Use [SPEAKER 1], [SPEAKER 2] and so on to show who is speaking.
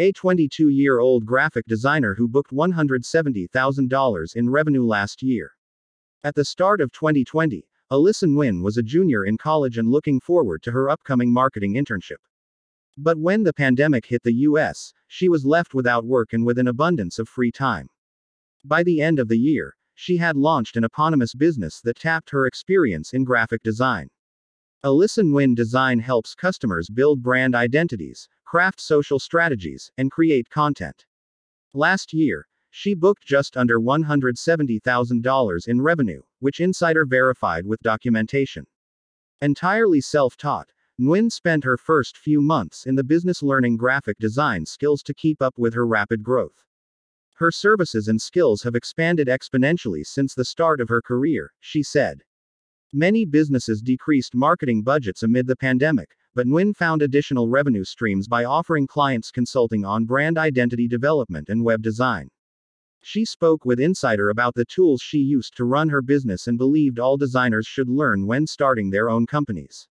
[SPEAKER 1] A 22 year old graphic designer who booked $170,000 in revenue last year. At the start of 2020, Alyssa Nguyen was a junior in college and looking forward to her upcoming marketing internship. But when the pandemic hit the US, she was left without work and with an abundance of free time. By the end of the year, she had launched an eponymous business that tapped her experience in graphic design. Alyssa Nguyen Design helps customers build brand identities, craft social strategies, and create content. Last year, she booked just under $170,000 in revenue, which Insider verified with documentation. Entirely self taught, Nguyen spent her first few months in the business learning graphic design skills to keep up with her rapid growth. Her services and skills have expanded exponentially since the start of her career, she said. Many businesses decreased marketing budgets amid the pandemic, but Nguyen found additional revenue streams by offering clients consulting on brand identity development and web design. She spoke with Insider about the tools she used to run her business and believed all designers should learn when starting their own companies.